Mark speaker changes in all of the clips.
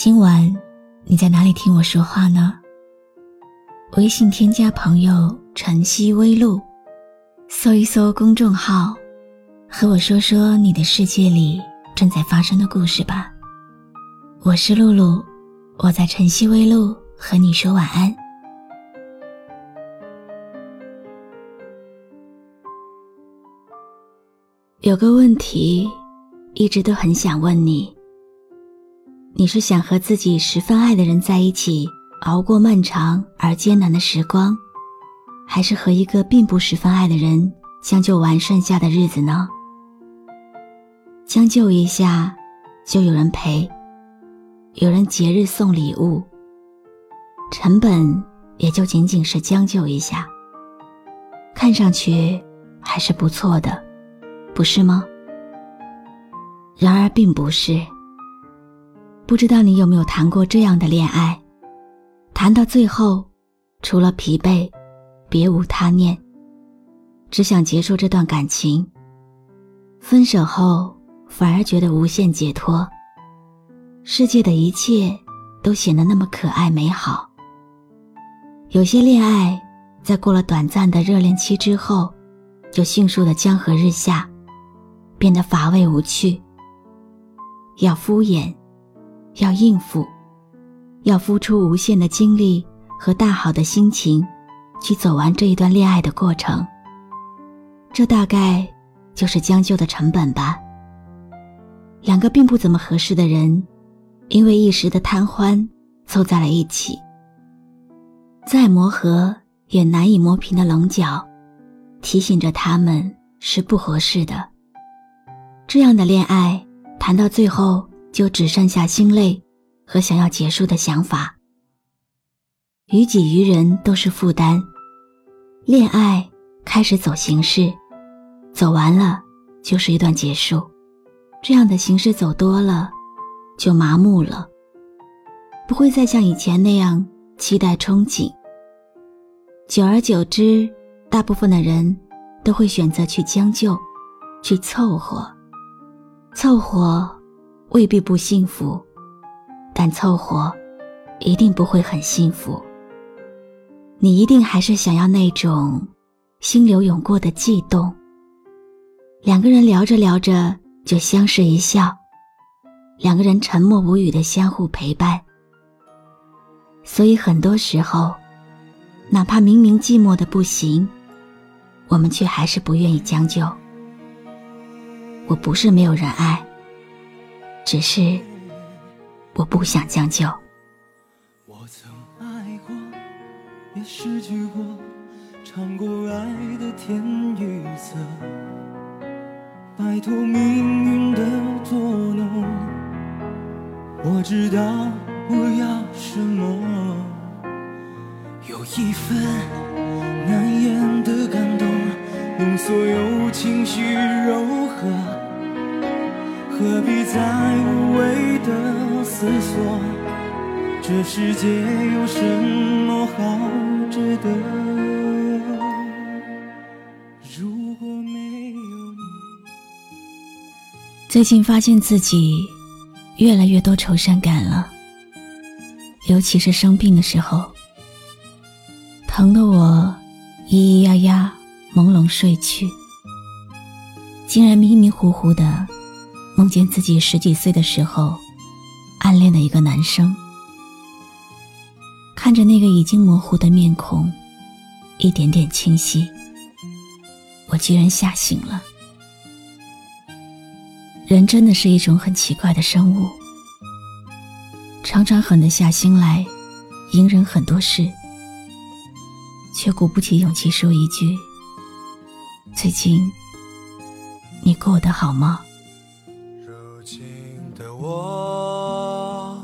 Speaker 1: 今晚你在哪里听我说话呢？微信添加朋友“晨曦微露”，搜一搜公众号，和我说说你的世界里正在发生的故事吧。我是露露，我在晨曦微露和你说晚安。有个问题，一直都很想问你。你是想和自己十分爱的人在一起，熬过漫长而艰难的时光，还是和一个并不十分爱的人将就完剩下的日子呢？将就一下，就有人陪，有人节日送礼物，成本也就仅仅是将就一下，看上去还是不错的，不是吗？然而并不是。不知道你有没有谈过这样的恋爱？谈到最后，除了疲惫，别无他念，只想结束这段感情。分手后，反而觉得无限解脱。世界的一切都显得那么可爱美好。有些恋爱，在过了短暂的热恋期之后，就迅速的江河日下，变得乏味无趣。要敷衍。要应付，要付出无限的精力和大好的心情，去走完这一段恋爱的过程。这大概就是将就的成本吧。两个并不怎么合适的人，因为一时的贪欢凑在了一起，再磨合也难以磨平的棱角，提醒着他们是不合适的。这样的恋爱谈到最后。就只剩下心累和想要结束的想法。于己于人都是负担。恋爱开始走形式，走完了就是一段结束。这样的形式走多了，就麻木了，不会再像以前那样期待憧憬。久而久之，大部分的人都会选择去将就，去凑合，凑合。未必不幸福，但凑合一定不会很幸福。你一定还是想要那种心流涌过的悸动。两个人聊着聊着就相视一笑，两个人沉默无语的相互陪伴。所以很多时候，哪怕明明寂寞的不行，我们却还是不愿意将就。我不是没有人爱。只是我不想将就。
Speaker 2: 我曾爱过，也失去过，尝过爱的甜与涩，摆脱命运的捉弄。我知道我要什么，有一份难言的感动，用所有情绪柔和。何必再无谓的思索？这世界有什么好值得？如果没有你，
Speaker 1: 最近发现自己越来越多愁善感了，尤其是生病的时候，疼得我咿咿呀呀朦胧睡去，竟然迷迷糊糊的。梦见自己十几岁的时候，暗恋的一个男生，看着那个已经模糊的面孔，一点点清晰，我居然吓醒了。人真的是一种很奇怪的生物，常常狠得下心来，隐忍很多事，却鼓不起勇气说一句：“最近你过得好吗？”
Speaker 2: 我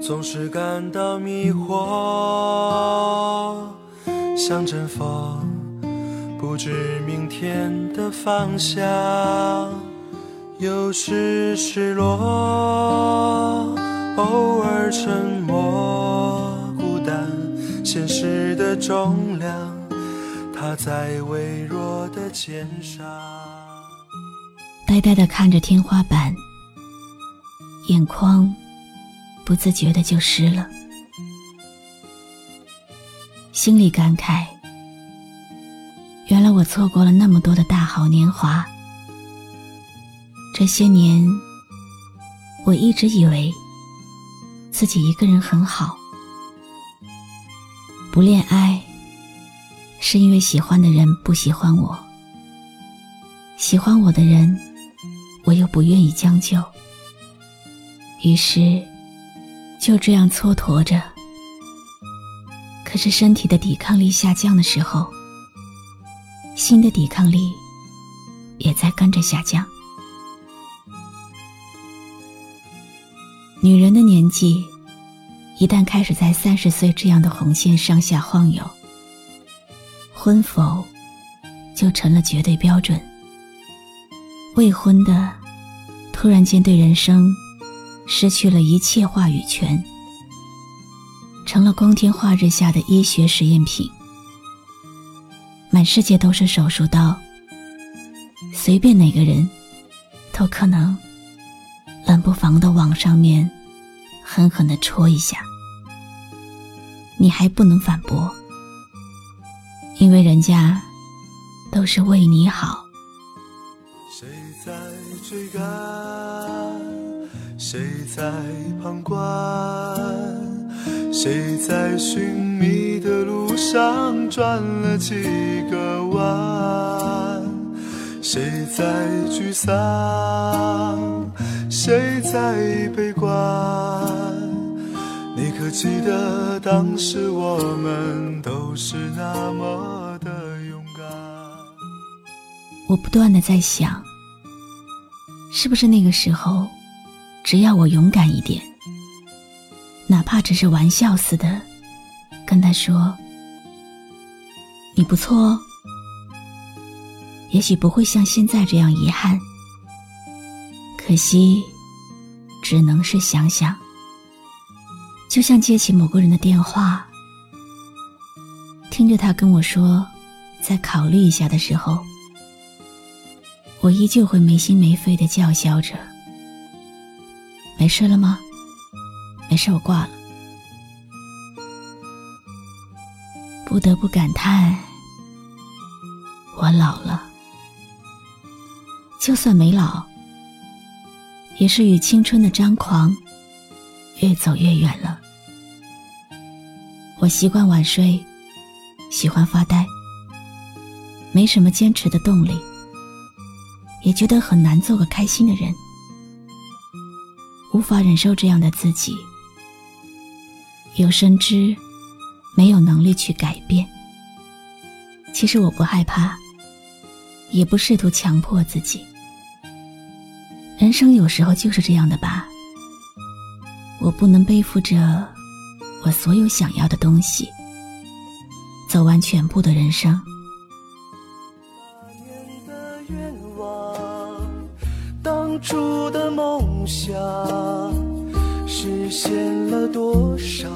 Speaker 2: 总是感到迷惑，像阵风，不知明天的方向。有时失落，偶尔沉默，孤单，现实的重量，它在微弱的肩上。
Speaker 1: 呆呆的看着天花板，眼眶。不自觉的就湿了，心里感慨：原来我错过了那么多的大好年华。这些年，我一直以为自己一个人很好，不恋爱是因为喜欢的人不喜欢我，喜欢我的人我又不愿意将就，于是。就这样蹉跎着，可是身体的抵抗力下降的时候，心的抵抗力也在跟着下降。女人的年纪，一旦开始在三十岁这样的红线上下晃悠，婚否就成了绝对标准。未婚的，突然间对人生。失去了一切话语权，成了光天化日下的医学实验品。满世界都是手术刀，随便哪个人，都可能冷不防的往上面狠狠的戳一下。你还不能反驳，因为人家都是为你好。
Speaker 2: 谁在追赶？谁在旁观？谁在寻觅的路上转了几个弯？谁在沮丧？谁在悲观？你可记得当时我们都是那么的勇敢？
Speaker 1: 我不断的在想，是不是那个时候？只要我勇敢一点，哪怕只是玩笑似的，跟他说：“你不错哦。”也许不会像现在这样遗憾。可惜，只能是想想。就像接起某个人的电话，听着他跟我说“再考虑一下”的时候，我依旧会没心没肺的叫嚣着。没事了吗？没事，我挂了。不得不感叹，我老了。就算没老，也是与青春的张狂越走越远了。我习惯晚睡，喜欢发呆，没什么坚持的动力，也觉得很难做个开心的人。无法忍受这样的自己，有深知没有能力去改变。其实我不害怕，也不试图强迫自己。人生有时候就是这样的吧。我不能背负着我所有想要的东西，走完全部的人生。
Speaker 2: 当初的梦想实现了多少？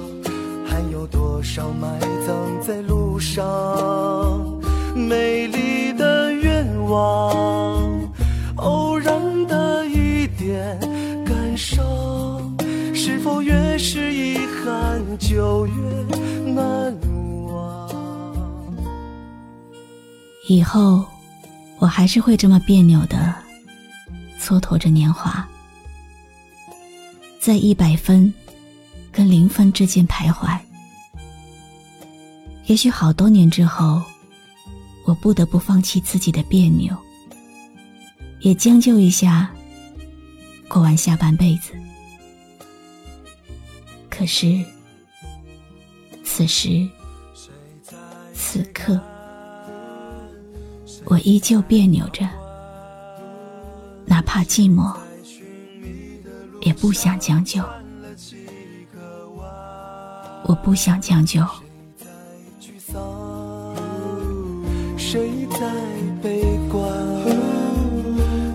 Speaker 2: 还有多少埋葬在路上？美丽的愿望，偶然的一点感伤，是否越是遗憾就越难忘？
Speaker 1: 以后我还是会这么别扭的。蹉跎着年华，在一百分跟零分之间徘徊。也许好多年之后，我不得不放弃自己的别扭，也将就一下，过完下半辈子。可是，此时此刻，我依旧别扭着。哪怕寂寞，也不想将就。我不想将就。
Speaker 2: 谁在悲观？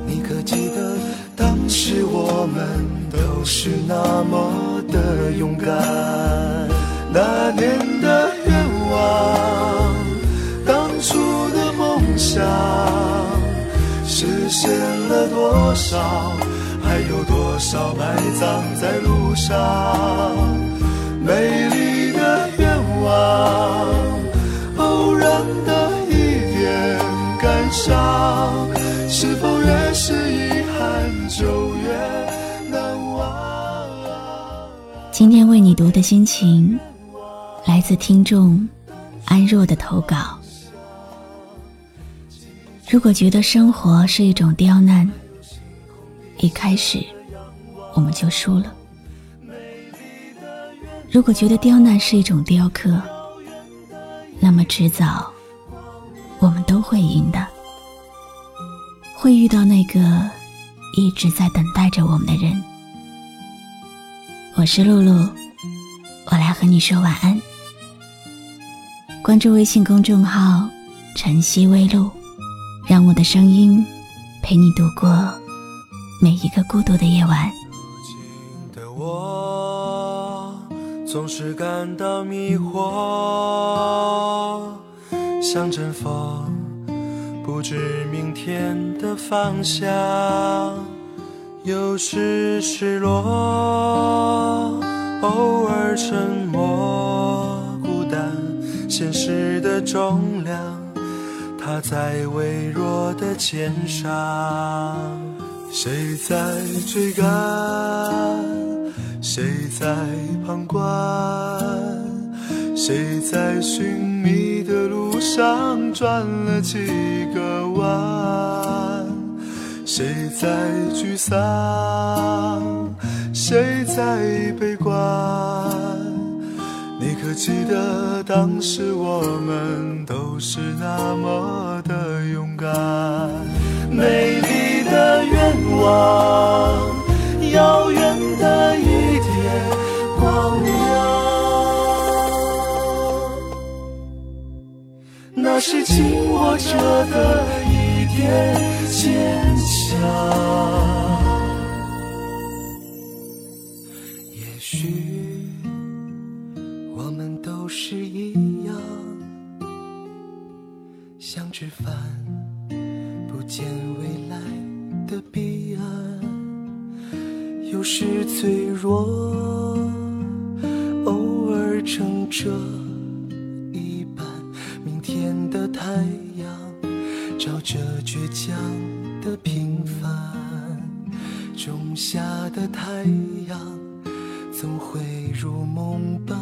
Speaker 2: 你可记得当时我们都是那么的勇敢？那年的愿望，当初的梦想，实现了多少？还有多少埋葬在路上？美丽的愿望，偶然的一点感伤，是否越是遗憾就越难忘？
Speaker 1: 今天为你读的心情，来自听众安若的投稿。如果觉得生活是一种刁难，一开始我们就输了。如果觉得刁难是一种雕刻，那么迟早我们都会赢的，会遇到那个一直在等待着我们的人。我是露露，我来和你说晚安。关注微信公众号“晨曦微露”，让我的声音陪你度过。每一个孤独的夜晚。
Speaker 2: 如今的我总是感到迷惑，像阵风，不知明天的方向。有时失落，偶尔沉默，孤单，现实的重量，它在微弱的肩上。谁在追赶？谁在旁观？谁在寻觅的路上转了几个弯？谁在沮丧？谁在悲观？可记得当时我们都是那么的勇敢？美丽的愿望，遥远的一点光亮，那是紧握着的一点坚强。吃饭。不见未来的彼岸，有时脆弱，偶尔撑着一半。明天的太阳照着倔强的平凡，仲夏的太阳总会如梦般。